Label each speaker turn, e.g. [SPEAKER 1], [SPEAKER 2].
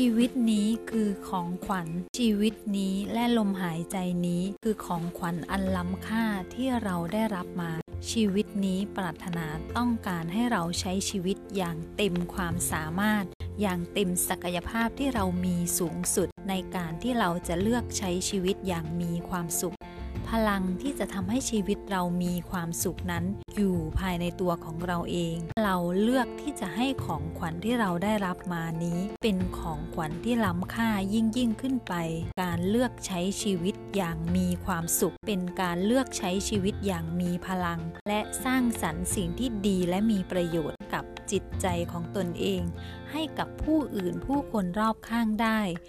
[SPEAKER 1] ชีวิตนี้คือของขวัญ ชีวิตนี้และลมหายใจนี้คือของขวัญอันล้ำค่าที่เราได้รับมา ชีวิตนี้ปรารถนาต้องการให้เราใช้ชีวิตอย่างเต็มความสามารถ อย่างเต็มศักยภาพที่เรามีสูงสุดในการที่เราจะเลือกใช้ชีวิตอย่างมีความสุข พลังที่จะทำให้ชีวิตเรามีความสุขนั้น อยู่ภายในตัวของเราเอง เราเลือกที่จะให้ของขวัญที่เราได้รับมานี้ เป็นของขวัญที่ล้ำค่ายิ่งยิ่งขึ้นไป การเลือกใช้ชีวิตอย่างมีความสุข เป็นการเลือกใช้ชีวิตอย่างมีพลัง และสร้างสรรค์สิ่งที่ดีและมีประโยชน์กับจิตใจของตนเอง ให้กับผู้อื่นผู้คนรอบข้างได้